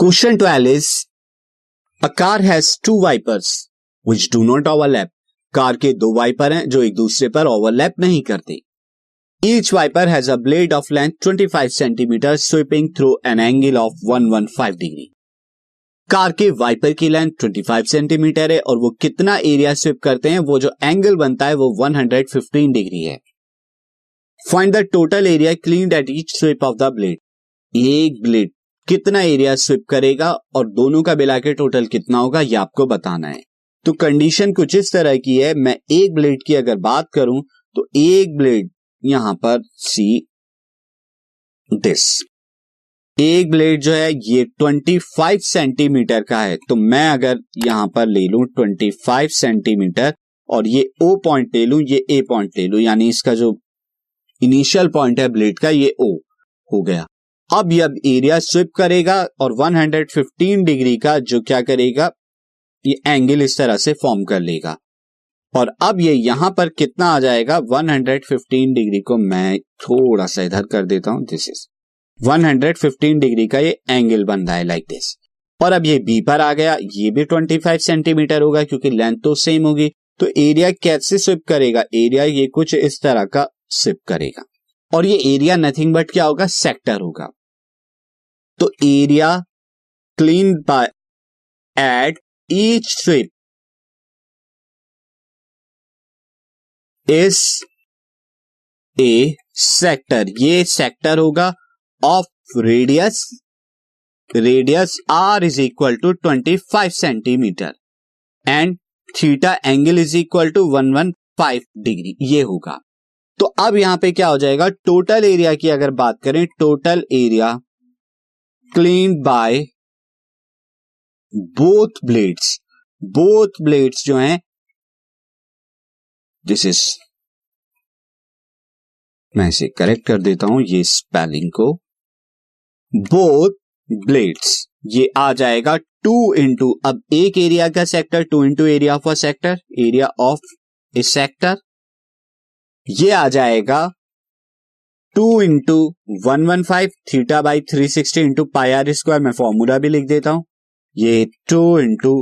Question 12 is A car has two wipers, which do not overlap. Car के दो wiper हैं, जो एक दूसरे पर ओवरलैप नहीं करते। Each wiper has a blade of length 25 centimetre sweeping through an angle of 115 degree car के वाइपर की लेंथ 25 सेंटीमीटर है, और वो कितना एरिया स्विप करते हैं, वो जो एंगल बनता है, वो 115 डिग्री है। Find the total area clean at each sweep of the blade एक ब्लेड कितना एरिया स्विप करेगा और दोनों का मिला के टोटल कितना होगा, ये आपको बताना है। तो कंडीशन कुछ इस तरह की है, मैं एक ब्लेड की अगर बात करूँ तो एक ब्लेड यहाँ पर सी दिस एक ब्लेड जो है, ये 25 सेंटीमीटर का है तो मैं अगर यहाँ पर ले लूँ 25 सेंटीमीटर और ये ओ पॉइंट ले लू, ये ए पॉइंट ले लू, यानी इसका जो इनिशियल पॉइंट है ब्लेड का, ये ओ हो गया। अब यह एरिया स्विप करेगा और 115 डिग्री का जो क्या करेगा, ये एंगल इस तरह से फॉर्म कर लेगा। और अब ये यहाँ पर कितना आ जाएगा? 115 डिग्री को मैं थोड़ा सा इधर कर देता हूँ। दिस इज़ 115 डिग्री का ये एंगल बन रहा है लाइक दिस और अब ये बी पर आ गया। ये भी 25 सेंटीमीटर होगा क्योंकि लेंथ तो सेम होगी। तो एरिया कैसे स्विप करेगा? एरिया ये कुछ इस तरह का स्विप करेगा। और ये एरिया नथिंग बट क्या होगा? सेक्टर होगा। तो area clean by at each sweep is a sector ये सेक्टर होगा of radius radius r is equal to twenty five centimetre and theta angle is equal to one one five degree ये होगा. तो अब यहाँ पे क्या हो जाएगा? टोटल एरिया की अगर बात करें total area clean by both blades both blades जो हैं दिस इज़ मैं इसे करेक्ट कर देता हूँ, ये स्पेलिंग को। बोथ ब्लेड्स ये आ जाएगा टू इंटू अब एक एरिया का sector two into area of a sector area of a sector ये आ जाएगा two into one one five theta by three sixty into pi r square मैं फॉर्मूला भी लिख देता हूँ। ये two into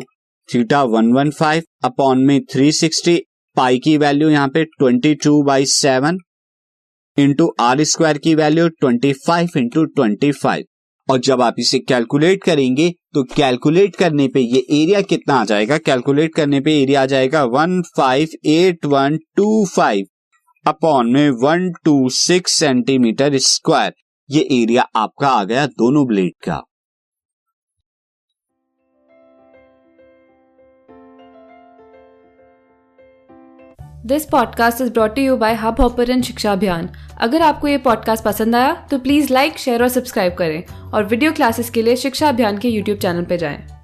theta one one five upon में थ्री सिक्सटी पाई की वैल्यू यहाँ पे twenty two by seven into r square की value twenty five into twenty five और जब आप इसे कैलकुलेट करेंगे तो कैलकुलेट करने पे ये एरिया कितना आ जाएगा? कैलकुलेट करने पे एरिया आ जाएगा one five eight one two five upon में one two six centimetre square ये एरिया आपका आ गया दोनों ब्लेड का। This podcast is brought you by Hubhopper Shiksha Abhiyan अगर आपको ये पॉडकास्ट पसंद आया तो प्लीज़ लाइक शेयर और सब्सक्राइब करें और वीडियो क्लासेस के लिए शिक्षा अभियान के यूट्यूब चैनल पर जाएँ।